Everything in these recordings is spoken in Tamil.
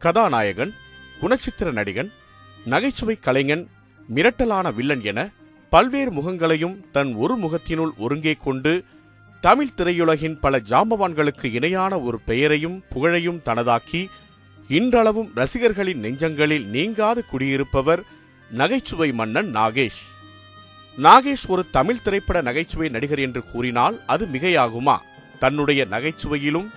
கதாநாயகன் குணச்சித்திர நடிகன் நகைச்சுவை கலைஞன் மிரட்டலான வில்லன் என பல்வேறு முகங்களையும் தன் ஒரு முகத்தினுள் ஒருங்கே கொண்டு தமிழ் திரையுலகின் பல ஜாம்பவான்களுக்கு இணையான ஒரு பெயரையும் புகழையும் தனதாக்கி இன்றளவும் ரசிகர்களின் நெஞ்சங்களில் நீங்காது குடியிருப்பவர் நகைச்சுவை மன்னன் நாகேஷ். நாகேஷ் ஒரு தமிழ் திரைப்பட நகைச்சுவை நடிகர் என்று கூறினால் அது மிகையாகுமா? தன்னுடைய நகைச்சுவையிலும்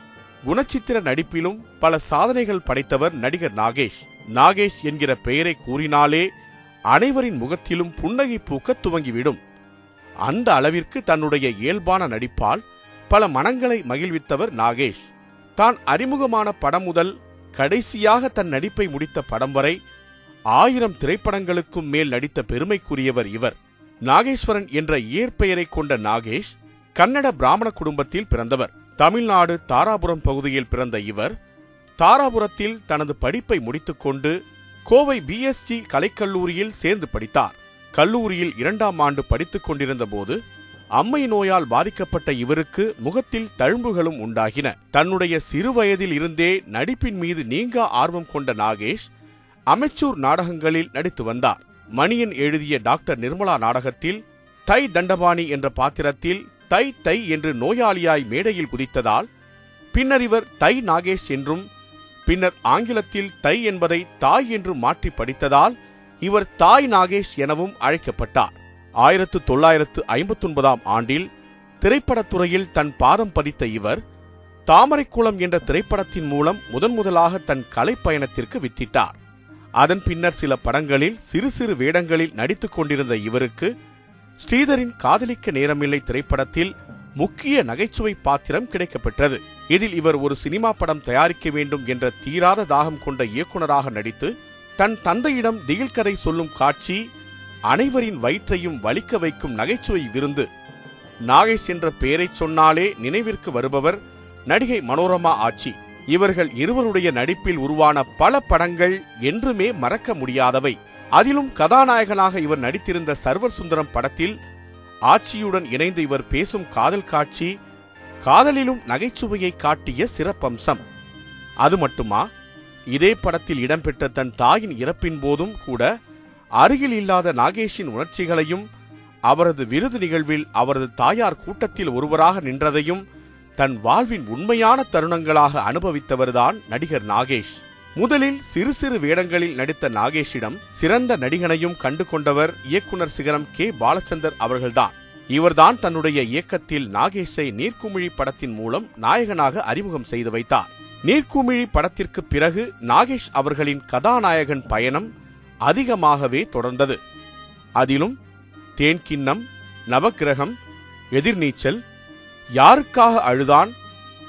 குணச்சித்திர நடிப்பிலும் பல சாதனைகள் படைத்தவர் நடிகர் நாகேஷ். நாகேஷ் என்கிற பெயரை கூறினாலே அனைவரின் முகத்திலும் புன்னகை பூக்க துவங்கிவிடும். அந்த அளவிற்கு தன்னுடைய இயல்பான நடிப்பால் பல மனங்களை மகிழ்வித்தவர் நாகேஷ். தான் அறிமுகமான படம் முதல் கடைசியாக தன் நடிப்பை முடித்த படம் வரை ஆயிரம் திரைப்படங்களுக்கும் மேல் நடித்த பெருமைக்குரியவர் இவர். நாகேஸ்வரன் என்ற இயற்பெயரை கொண்ட நாகேஷ் கன்னட பிராமண குடும்பத்தில் பிறந்தவர். தமிழ்நாடு தாராபுரம் பகுதியில் பிறந்த இவர் தாராபுரத்தில் தனது படிப்பை முடித்துக்கொண்டு கோவை பிஎஸ்டி கலைக்கல்லூரியில் சேர்ந்து படித்தார். கல்லூரியில் இரண்டாம் ஆண்டு படித்துக் கொண்டிருந்த போது அம்மை நோயால் பாதிக்கப்பட்ட இவருக்கு முகத்தில் தழும்புகளும் உண்டாகின. தன்னுடைய சிறுவயதில் இருந்தே நடிப்பின் மீது நீங்க ஆர்வம் கொண்ட நாகேஷ் அமைச்சூர் நாடகங்களில் நடித்து வந்தார். மணியன் எழுதிய டாக்டர் நிர்மலா நாடகத்தில் தை தண்டபாணி என்ற பாத்திரத்தில் தை தை என்று நோயாளியாய் மேடையில் குதித்ததால் பின்னர் இவர் தை நாகேஷ் என்றும் பின்னர் ஆங்கிலத்தில் தை என்பதை தாய் என்று மாற்றி படித்ததால் இவர் தாய் நாகேஷ் எனவும் அழைக்கப்பட்டார். ஆயிரத்து தொள்ளாயிரத்து ஐம்பத்தொன்பதாம் ஆண்டில் திரைப்படத்துறையில் தன் பாதம் பதித்த இவர் தாமரைக்குளம் என்ற திரைப்படத்தின் மூலம் முதன் முதலாக தன் கலைப்பயணத்திற்கு வித்திட்டார். அதன் பின்னர் சில படங்களில் சிறு சிறு வேடங்களில் நடித்துக் கொண்டிருந்த இவருக்கு ஸ்ரீதரின் காதலிக்க நேரமில்லை திரைப்படத்தில் முக்கிய நகைச்சுவை பாத்திரம் கிடைக்கப்பெற்றது. இதில் இவர் ஒரு சினிமா படம் தயாரிக்க வேண்டும் என்ற தீராத தாகம் கொண்ட இயக்குனராக நடித்து தன் தந்தையிடம் திகில் கதை சொல்லும் காட்சி அனைவரின் வயிற்றையும் வலிக்க வைக்கும் நகைச்சுவை விருந்து. நாகேஷ் என்ற பெயரை சொன்னாலே நினைவிற்கு வருபவர் நடிகை மனோரமா ஆட்சி இவர்கள் இருவருடைய நடிப்பில் உருவான பல படங்கள் என்றுமே மறக்க முடியாதவை. அதிலும் கதாநாயகனாக இவர் நடித்திருந்த சர்வர் சுந்தரம் படத்தில் ஆட்சியுடன் இணைந்து இவர் பேசும் காதல் காட்சி காதலிலும் நகைச்சுவையை காட்டிய சிறப்பம்சம். அது மட்டுமா? இதே படத்தில் இடம்பெற்ற தன் தாயின் இறப்பின் போதும் கூட அருகில் இல்லாத நாகேஷின் உணர்ச்சிகளையும் அவரது விருது நிகழ்வில் அவரது தாயார் கூட்டத்தில் ஒருவராக நின்றதையும் தன் வாழ்வின் உண்மையான தருணங்களாக அனுபவித்தவர்தான் நடிகர் நாகேஷ். முதலில் சிறு சிறு வேடங்களில் நடித்த நாகேஷிடம் சிறந்த நடிகனையும் கண்டு கொண்டவர் இயக்குனர் சிகரம் கே. பாலச்சந்தர் அவர்கள்தான். இவர்தான் தன்னுடைய இயக்கத்தில் நாகேஷை நீர்க்குமிழி படத்தின் மூலம் நாயகனாக அறிமுகம் செய்து வைத்தார். நீர்க்குமிழி படத்திற்கு பிறகு நாகேஷ் அவர்களின் கதாநாயகன் பயணம் அதிகமாகவே தொடர்ந்தது. அதிலும் தேன்கிண்ணம் நவக்கிரகம் எதிர்நீச்சல் யாருக்காக அழுதான்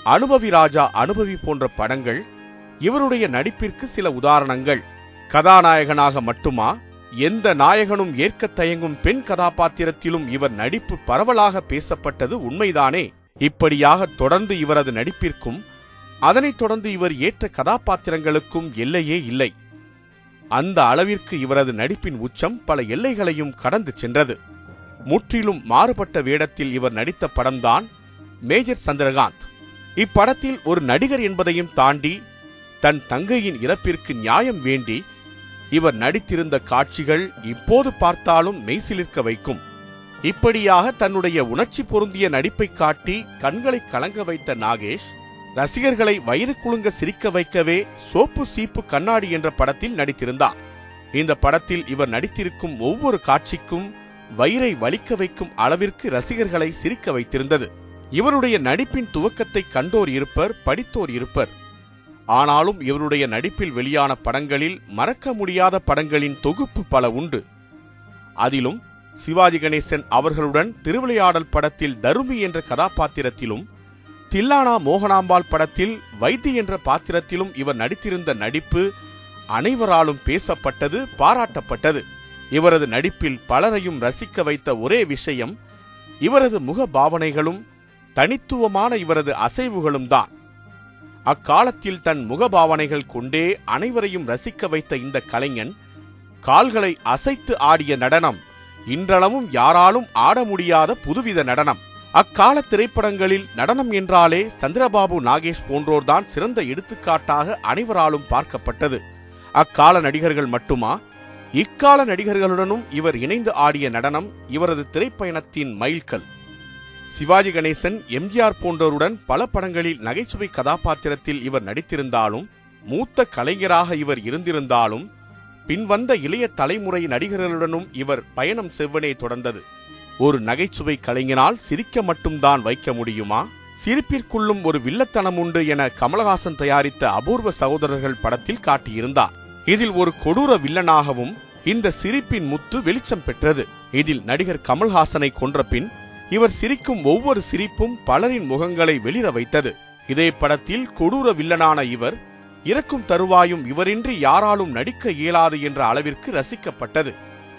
அனுபவி ராஜா அனுபவி போன்ற படங்கள் இவருடைய நடிப்பிற்கு சில உதாரணங்கள். கதாநாயகனாக மட்டுமா? எந்த நாயகனும் ஏற்க தயங்கும் பெண் கதாபாத்திரத்திலும் இவர் நடிப்பு பரவலாக பேசப்பட்டது உண்மைதானே? இப்படியாக தொடர்ந்து இவரது நடிப்பிற்கும் அதனைத் தொடர்ந்து இவர் ஏற்ற கதாபாத்திரங்களுக்கும் எல்லையே இல்லை. அந்த அளவிற்கு இவரது நடிப்பின் உச்சம் பல எல்லைகளையும் கடந்து சென்றது. முற்றிலும் மாறுபட்ட வேடத்தில் இவர் நடித்த படம்தான் மேஜர் சந்திரகாந்த். இப்படத்தில் ஒரு நடிகர் என்பதையும் தாண்டி தன் தங்கையின் இறப்பிற்கு நியாயம் வேண்டி இவர் நடித்திருந்த காட்சிகள் இப்போது பார்த்தாலும் மெய்சிலிர்க்க வைக்கும். இப்படியாக தன்னுடைய உணர்ச்சி பொருந்திய நடிப்பை காட்டி கண்களை கலங்க வைத்த நாகேஷ் ரசிகர்களை வயிறு குலுங்க சிரிக்க வைக்கவே சோப்பு சீப்பு கண்ணாடி என்ற படத்தில் நடித்திருந்தார். இந்த படத்தில் இவர் நடித்திருக்கும் ஒவ்வொரு காட்சிக்கும் வயிறை வலிக்க வைக்கும் அளவிற்கு ரசிகர்களை சிரிக்க வைத்திருந்தது. இவருடைய நடிப்பின் துவக்கத்தை கண்டோர் இருப்பர் படித்தோர் இருப்பர். ஆனாலும் இவருடைய நடிப்பில் வெளியான படங்களில் மறக்க முடியாத படங்களின் தொகுப்பு பல உண்டு. அதிலும் சிவாஜி கணேசன் அவர்களுடன் திருவிளையாடல் படத்தில் தருமி என்ற கதாபாத்திரத்திலும் தில்லானா மோகனாம்பாள் படத்தில் வைத்தி என்ற பாத்திரத்திலும் இவர் நடித்திருந்த நடிப்பு அனைவராலும் பேசப்பட்டது பாராட்டப்பட்டது. இவரது நடிப்பில் பலரையும் ரசிக்க வைத்த ஒரே விஷயம் இவரது முக பாவனைகளும் தனித்துவமான இவரது அசைவுகளும் தான். அக்காலத்தில் தன் முகபாவனைகள் கொண்டே அனைவரையும் ரசிக்க வைத்த இந்த கலைஞன் கால்களை அசைத்து ஆடிய நடனம் இன்றளவும் யாராலும் ஆட முடியாத புதுவித நடனம். அக்கால திரைப்படங்களில் நடனம் என்றாலே சந்திரபாபு நாகேஷ் போன்றோர்தான் சிறந்த எடுத்துக்காட்டாக அனைவராலும் பார்க்கப்பட்டது. அக்கால நடிகர்கள் மட்டுமா? இக்கால நடிகர்களுடனும் இவர் இணைந்து ஆடிய நடனம் இவரது திரைப்பயணத்தின் மைல்கல். சிவாஜி கணேசன் எம்ஜிஆர் போன்றோருடன் பல படங்களில் நகைச்சுவை கதாபாத்திரத்தில் இவர் நடித்திருந்தாலும் மூத்த கலைஞராக இவர் இருந்திருந்தாலும் பின்வந்த இளைய தலைமுறை நடிகர்களுடனும் இவர் பயணம் செவ்வனே தொடர்ந்தது. ஒரு நகைச்சுவை கலைஞனால் சிரிக்க மட்டும்தான் வைக்க முடியுமா? சிரிப்பிற்குள்ளும் ஒரு வில்லத்தனம் உண்டு என கமலஹாசன் தயாரித்த அபூர்வ சகோதரர்கள் படத்தில் காட்டியிருந்தார். இதில் ஒரு கொடூர வில்லனாகவும் இந்த சிரிப்பின் முத்து வெளிச்சம் பெற்றது. இதில் நடிகர் கமல்ஹாசனை கொன்ற பின் இவர் சிரிக்கும் ஒவ்வொரு சிரிப்பும் பலரின் முகங்களை வெளிர வைத்தது. இதே படத்தில் கொடூர வில்லனான இவர் இறக்கும் தருவாயும் இவரின்றி யாராலும் நடிக்க இயலாது என்ற அளவிற்கு ரசிக்கப்பட்டது.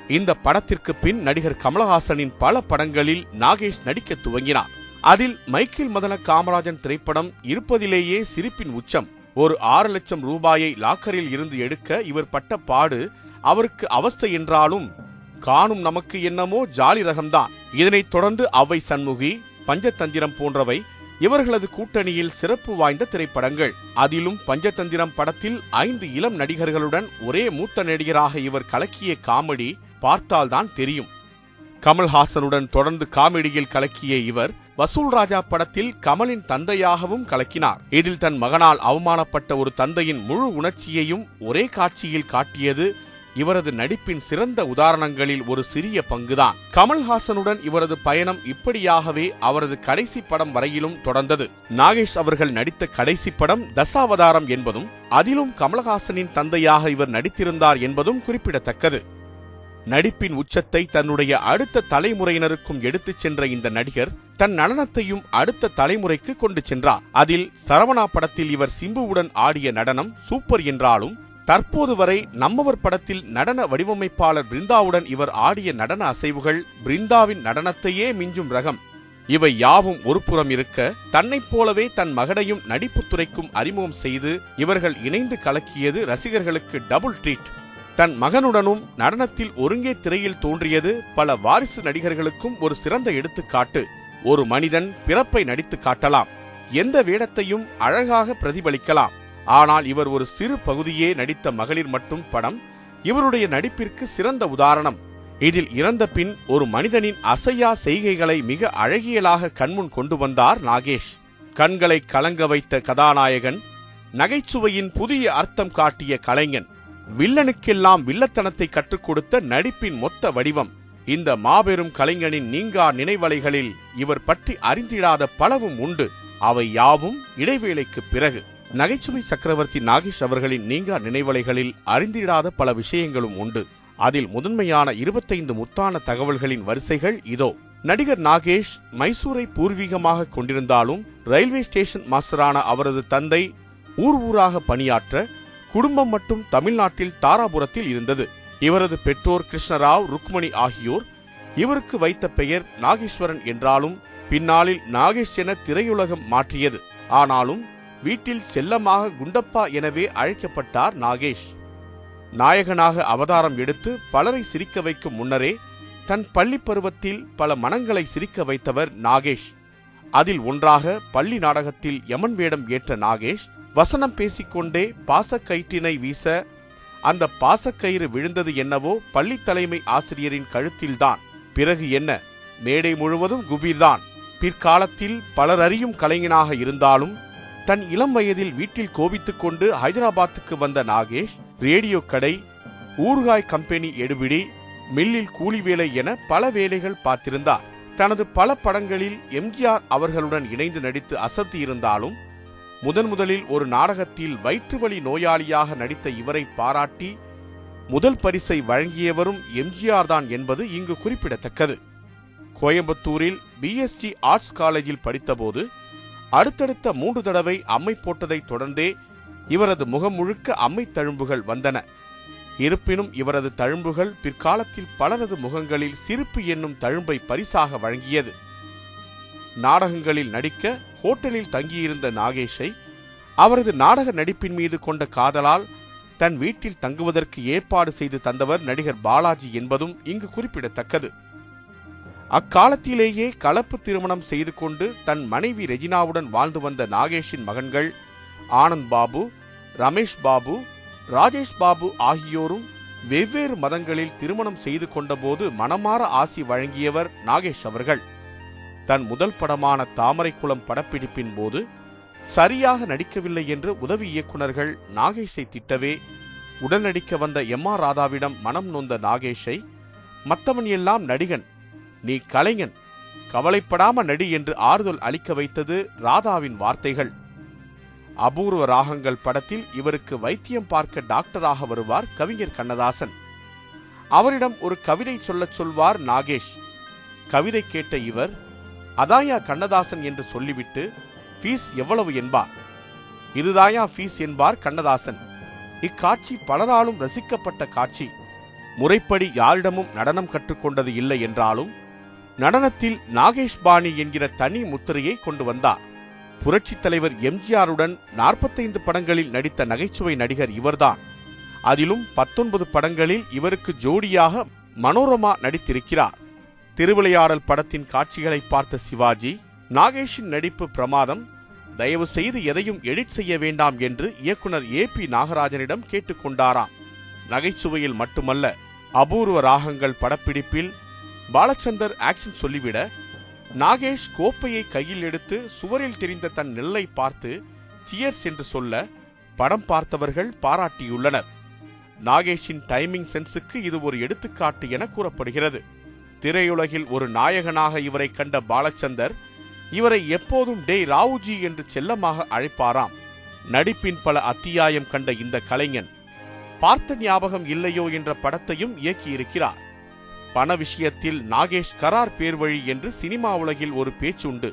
இந்த படத்திற்கு பின் நடிகர் கமலஹாசனின் பல படங்களில் நாகேஷ் நடிக்க துவங்கினார். அதில் மைக்கேல் மதன காமராஜன் திரைப்படம் இருப்பதிலேயே சிரிப்பின் உச்சம் ஒரு ஆறு லட்சம் ரூபாயை லாக்கரில் இருந்து எடுக்க இவர் பட்ட பாடு அவருக்கு அவஸ்தை என்றாலும் காணும் நமக்கு என்னமோ ஜாலி ரகம்தான். இதனைத் தொடர்ந்து அவை சண்முகி பஞ்சதந்திரம் போன்றவை இவர்களது கூட்டணியில் சிறப்பு வாய்ந்த திரைப்படங்கள். அதிலும் பஞ்சதந்திரம் படத்தில் ஐந்து இளம் நடிகர்களுடன் ஒரே மூத்த நடிகராக இவர் கலக்கிய காமெடி பார்த்தால்தான் தெரியும். கமல்ஹாசனுடன் தொடர்ந்து காமெடியில் கலக்கிய இவர் வசூல் ராஜா படத்தில் கமலின் தந்தையாகவும் கலக்கினார். இதில் தன் மகனால் அவமானப்பட்ட ஒரு தந்தையின் முழு உணர்ச்சியையும் ஒரே காட்சியில் காட்டியது இவரது நடிப்பின் சிறந்த உதாரணங்களில் ஒரு சிறிய பங்குதான். கமல்ஹாசனுடன் இவரது பயணம் இப்படியாகவே அவரது கடைசி படம் வரையிலும் தொடர்ந்தது. நாகேஷ் அவர்கள் நடித்த கடைசி படம் தசாவதாரம் என்பதும் அதிலும் கமல்ஹாசனின் தந்தையாக இவர் நடித்திருந்தார் என்பதும் குறிப்பிடத்தக்கது. நடிப்பின் உச்சத்தை தன்னுடைய அடுத்த தலைமுறையினருக்கும் எடுத்துச் சென்ற இந்த நடிகர் தன் நடனத்தையும் அடுத்த தலைமுறைக்கு கொண்டு சென்றார். அதில் சரவணா படத்தில் இவர் சிம்புவுடன் ஆடிய நடனம் சூப்பர் என்றாலும் தற்போது வரை நம்மவர் படத்தில் நடன வடிவமைப்பாளர் பிருந்தாவுடன் இவர் ஆடிய நடன அசைவுகள் பிருந்தாவின் நடனத்தையே மிஞ்சும் ரகம். இவை யாவும் ஒரு புறம் இருக்க தன்னைப் போலவே தன் மகனையும் நடிப்புத் துறைக்கும் அறிமுகம் செய்து இவர்கள் இணைந்து கலக்கியது ரசிகர்களுக்கு டபுள் ட்ரீட். தன் மகனுடனும் நடனத்தில் ஒருங்கே திரையில் தோன்றியது பல வாரிசு நடிகர்களுக்கும் ஒரு சிறந்த எடுத்துக்காட்டு. ஒரு மனிதன் பிறப்பை நடித்து காட்டலாம். எந்த வேடத்தையும் அழகாக பிரதிபலிக்கலாம். ஆனால் இவர் ஒரு சிறு பகுதியே நடித்த மகளிர் மட்டும் படம் இவருடைய நடிப்பிற்கு சிறந்த உதாரணம். இதில் இறந்த பின் ஒரு மனிதனின் அசையா செய்கைகளை மிக அழகியலாக கண்முன் கொண்டு வந்தார் நாகேஷ். கண்களை கலங்க வைத்த கதாநாயகன் நகைச்சுவையின் புதிய அர்த்தம் காட்டிய கலைஞன் வில்லனுக்கெல்லாம் வில்லத்தனத்தை கற்றுக் கொடுத்த நடிப்பின் மொத்த வடிவம். இந்த மாபெரும் கலைஞனின் நீங்கா நினைவலைகளில் இவர் பற்றி அறிந்திடாத பலவும் உண்டு. அவை யாவும் இடைவேளைக்கு பிறகு. நகைச்சுவை சக்கரவர்த்தி நாகேஷ் அவர்களின் நீங்கா நினைவலைகளில் அறிந்திடாத பல விஷயங்களும் உண்டு. அதில் முதன்மையான இருபத்தைந்து முத்தான தகவல்களின் வரிசைகள் இதோ. நடிகர் நாகேஷ் மைசூரை பூர்வீகமாக கொண்டிருந்தாலும் ரயில்வே ஸ்டேஷன் மாஸ்டரான அவரது தந்தை ஊர் ஊராக பணியாற்ற குடும்பம் மட்டும் தமிழ்நாட்டில் தாராபுரத்தில் இருந்தது. இவரது பெற்றோர் கிருஷ்ணராவ் ருக்மணி ஆகியோர் இவருக்கு வைத்த பெயர் நாகேஸ்வரன் என்றாலும் பின்னாளில் நாகேஷ் என திரையுலகம் மாற்றியது. ஆனாலும் வீட்டில் செல்லமாக குண்டப்பா எனவே அழைக்கப்பட்டார் நாகேஷ். நாயகனாக அவதாரம் எடுத்து பலரை சிரிக்க வைக்கும் முன்னரே தன் பள்ளி பருவத்தில் பல மனங்களை சிரிக்க வைத்தவர் நாகேஷ். அதில் ஒன்றாக பள்ளி நாடகத்தில் யமன் வேடம் ஏற்ற நாகேஷ் வசனம் பேசிக்கொண்டே பாசக்கயிற்றினை வீச அந்த பாசக்கயிறு விழுந்தது என்னவோ பள்ளி தலைமை ஆசிரியரின் கழுத்தில்தான். பிறகு என்ன? மேடை முழுவதும் குபீர்தான். பிற்காலத்தில் பலர் அறியும் கலைஞனாக இருந்தாலும் தன் இளம் வயதில் வீட்டில் கோபித்துக் கொண்டு ஹைதராபாத்துக்கு வந்த நாகேஷ் ரேடியோ கடை ஊறுகாய் கம்பெனி எடுபிடி மில்லில் கூலி வேலை என பல வேலைகள் பார்த்திருந்தார். தனது பல படங்களில் எம்ஜிஆர் அவர்களுடன் இணைந்து நடித்து அசத்தி இருந்தாலும் முதன் முதலில் ஒரு நாடகத்தில் வயிற்றுவலி நோயாளியாக நடித்த இவரை பாராட்டி முதல் பரிசை வழங்கியவரும் எம்ஜிஆர் தான் என்பது இங்கு குறிப்பிடத்தக்கது. கோயம்புத்தூரில் பிஎஸ்டி ஆர்ட்ஸ் காலேஜில் படித்தபோது அடுத்தடுத்த மூன்று தடவை அம்மை போட்டதைத் தொடர்ந்தே இவரது முகம் முழுக்க அம்மை தழும்புகள் வந்தன. இருப்பினும் இவரது தழும்புகள் பிற்காலத்தில் பலரது முகங்களில் சிரிப்பு என்னும் தழும்பை பரிசாக வழங்கியது. நாடகங்களில் நடிக்க ஹோட்டலில் தங்கியிருந்த நாகேஷை அவரது நாடக நடிப்பின் மீது கொண்ட காதலால் தன் வீட்டில் தங்குவதற்கு ஏற்பாடு செய்து தந்தவர் நடிகர் பாலாஜி என்பதும் இங்கு குறிப்பிடத்தக்கது. அக்காலத்திலேயே கலப்பு திருமணம் செய்து கொண்டு தன் மனைவி ரெஜினாவுடன் வாழ்ந்து வந்த நாகேஷின் மகன்கள் ஆனந்த் பாபு ரமேஷ் பாபு ராஜேஷ் பாபு ஆகியோரும் வெவ்வேறு மதங்களில் திருமணம் செய்து கொண்டபோது மனமாற ஆசி வழங்கியவர் நாகேஷ் அவர்கள். தன் முதல் படமான தாமரைக்குளம் படப்பிடிப்பின் போது சரியாக நடிக்கவில்லை என்று உதவி இயக்குனர்கள் நாகேஷை திட்டவே உடன் நடிக்க வந்த எம் ஆர் ராதாவிடம் மனம் நொந்த நாகேஷை மற்றவன் எல்லாம் நடிகன் நீ கலைஞன். கவலைப்படாம நடி என்று ஆறுதல் அளிக்க வைத்தது ராதாவின் வார்த்தைகள். அபூர்வ ராகங்கள் படத்தில் இவருக்கு வைத்தியம் பார்க்க டாக்டராக வருவார் கவிஞர் கண்ணதாசன். அவரிடம் ஒரு கவிதை சொல்லச் சொல்வார் நாகேஷ். கவிதை கேட்ட இவர் அதாயா கண்ணதாசன் என்று சொல்லிவிட்டு ஃபீஸ் எவ்வளவு என்பார்? இதுதாயா ஃபீஸ் என்பார் கண்ணதாசன். இக்காட்சி பலராலும் ரசிக்கப்பட்ட காட்சி. முறைப்படி யாரிடமும் நடனம் கற்றுக்கொண்டது இல்லை என்றாலும் நடனத்தில் நாகேஷ் பாணி என்கிற தனி முத்திரையை கொண்டு வந்தார். புரட்சித் தலைவர் எம்ஜிஆருடன் நாற்பத்தைந்து படங்களில் நடித்த நகைச்சுவை நடிகர் இவர்தான். அதிலும் பத்தொன்பது படங்களில் இவருக்கு ஜோடியாக மனோரமா நடித்திருக்கிறார். திருவிளையாடல் படத்தின் காட்சிகளை பார்த்த சிவாஜி நாகேஷின் நடிப்பு பிரமாதம் தயவு செய்து எதையும் எடிட் செய்ய வேண்டாம் என்று இயக்குனர் ஏ பி நாகராஜனிடம் கேட்டுக்கொண்டாராம் நகைச்சுவையில் மட்டுமல்ல அபூர்வ ராகங்கள் படப்பிடிப்பில் பாலச்சந்தர் ஆக்ஷன் சொல்லிவிட நாகேஷ் கோப்பையை கையில் எடுத்து சுவரில் தெரிந்த தன் நெல்லை பார்த்து சியர்ஸ் என்று சொல்ல படம் பார்த்தவர்கள் பாராட்டியுள்ளனர். நாகேஷின் டைமிங் சென்ஸுக்கு இது ஒரு எடுத்துக்காட்டு என கூறப்படுகிறது. திரையுலகில் ஒரு நாயகனாக இவரை கண்ட பாலச்சந்தர் இவரை எப்போதும் டே ராவுஜி என்று செல்லமாக அழைப்பாராம். நடிப்பின் பல அத்தியாயம் கண்ட இந்த கலைஞன் பார்த்த ஞாபகம் இல்லையோ என்ற படத்தையும் இயக்கியிருக்கிறார். பண விஷயத்தில் நாகேஷ் கரார் பேர்வழி என்று சினிமா உலகில் ஒரு பேச்சுண்டு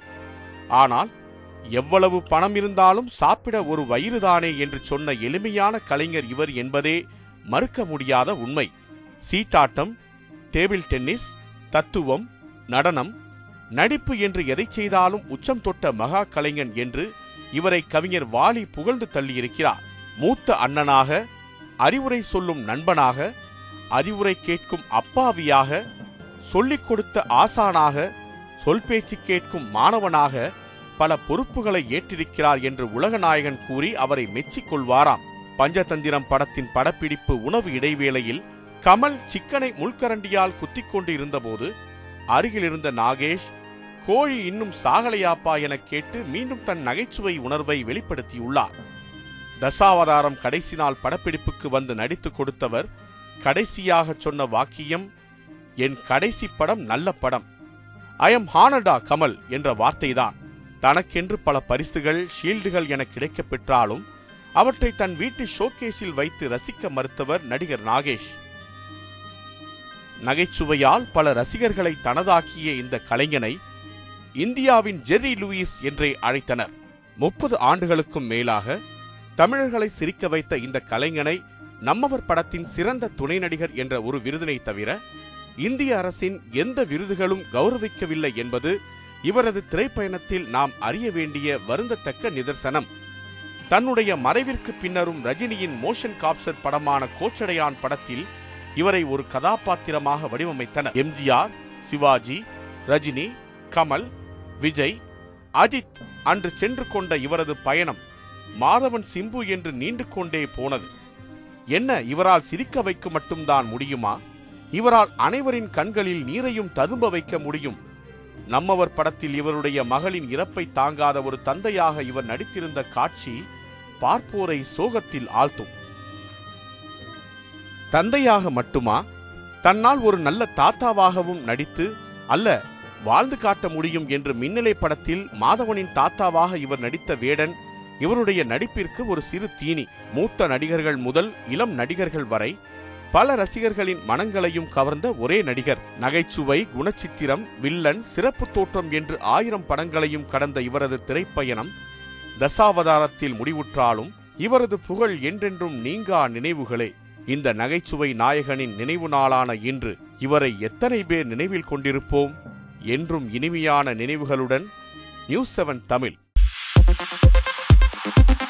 ஆனால் எவ்வளவு பணம் இருந்தாலும் சாப்பிட ஒரு வயிறுதானே என்று சொன்ன எளிமையான கலைஞர் இவர் என்பதே மறுக்க முடியாத உண்மை. சீட்டாட்டம் டேபிள் டென்னிஸ் தத்துவம் நடனம் நடிப்பு என்று எதை செய்தாலும் உச்சம் தொட்ட மகா கலைஞன் என்று இவரை கவிஞர் வாலி புகழ்ந்து தள்ளியிருக்கிறார். மூத்த அண்ணனாக அறிவுரை சொல்லும் நண்பனாக அறிவுரை கேட்கும் அப்பாவியாக சொல்லிக் கொடுத்த ஆசானாக சொல் பேச்சு கேட்கும் மாணவனாக பல பொறுப்புகளை ஏற்றிருக்கிறார் என்று உலகநாயகன் கூறி அவரை மெச்சிக் கொள்வாராம். பஞ்சதந்திரம் படத்தின் படப்பிடிப்பு உணவு இடைவேளையில் கமல் சிக்கனை முள்கரண்டியால் குத்திக் கொண்டு இருந்தபோது அருகில் இருந்த நாகேஷ் கோழி இன்னும் சாகலையாப்பா என கேட்டு மீண்டும் தன் நகைச்சுவை உணர்வை வெளிப்படுத்தியுள்ளார். தசாவதாரம் கடைசி நாள் படப்பிடிப்புக்கு வந்து நடித்து கொடுத்தவர் கடைசியாக சொன்ன வாக்கியம் என் கடைசி படம் நல்ல படம். ஐ எம் ஹானடா கமல் என்ற வார்த்தைதான். தனக்கென்று பல பரிசுகள் ஷீல்டுகள் என கிடைக்கப் பெற்றாலும் அவற்றை தன் வீட்டு ஷோகேஸில் வைத்து ரசிக்க மறுத்தவர் நடிகர் நாகேஷ். நகைச்சுவையால் பல ரசிகர்களை தனதாக்கிய இந்த கலைஞனை இந்தியாவின் ஜெர்ரி லூயிஸ் என்றே அழைத்தனர். முப்பது ஆண்டுகளுக்கும் மேலாக தமிழர்களை சிரிக்க வைத்த இந்த கலைஞனை நம்மவர் படத்தின் சிறந்த துணை நடிகர் என்ற ஒரு விருதினை தவிர இந்திய அரசின் எந்த விருதுகளும் கௌரவிக்கவில்லை என்பது இவரது திரைப்பயணத்தில் நாம் அறிய வேண்டிய வருந்தத்தக்க நிதர்சனம். தன்னுடைய மறைவிற்கு பின்னரும் ரஜினியின் மோஷன் காப்சர் படமான கோச்சடையான் படத்தில் இவரை ஒரு கதாபாத்திரமாக வடிவமைத்தனர். எம்ஜிஆர் சிவாஜி ரஜினி கமல் விஜய் அஜித் அன்று சென்று கொண்ட இவரது பயணம் மாதவன் சிம்பு என்று நீண்டு கொண்டே போனது. என்ன இவரால் சிரிக்க வைக்க மட்டும்தான் முடியுமா? இவரால் அனைவரின் கண்களில் நீரையும் ததும்ப வைக்க முடியும். நம்மவர் படத்தில் இவருடைய மகளின் இறப்பை தாங்காத ஒரு தந்தையாக இவர் நடித்திருந்த காட்சி பார்ப்போரை சோகத்தில் ஆழ்த்தும். தந்தையாக மட்டுமா? தன்னால் ஒரு நல்ல தாத்தாவாகவும் நடித்து அல்ல வாழ்ந்து காட்ட முடியும் என்று மின்னலை படத்தில் மாதவனின் தாத்தாவாக இவர் நடித்த வேடன் இவருடைய நடிப்பிற்கு ஒரு சிறு தீனி. மூத்த நடிகர்கள் முதல் இளம் நடிகர்கள் வரை பல ரசிகர்களின் மனங்களையும் கவர்ந்த ஒரே நடிகர். நகைச்சுவை குணச்சித்திரம் வில்லன் சிறப்பு தோற்றம் என்று ஆயிரம் படங்களையும் கடந்த இவரது திரைப்பயணம் தசாவதாரத்தில் முடிவுற்றாலும் இவரது புகழ் என்றென்றும் நீங்கா நினைவுகளே. இந்த நகைச்சுவை நாயகனின் நினைவு நாளான இன்று இவரை எத்தனை பேர் நினைவில் கொண்டிருப்போம்? என்றும் இனிமையான நினைவுகளுடன் news seven Tamil. Thank you.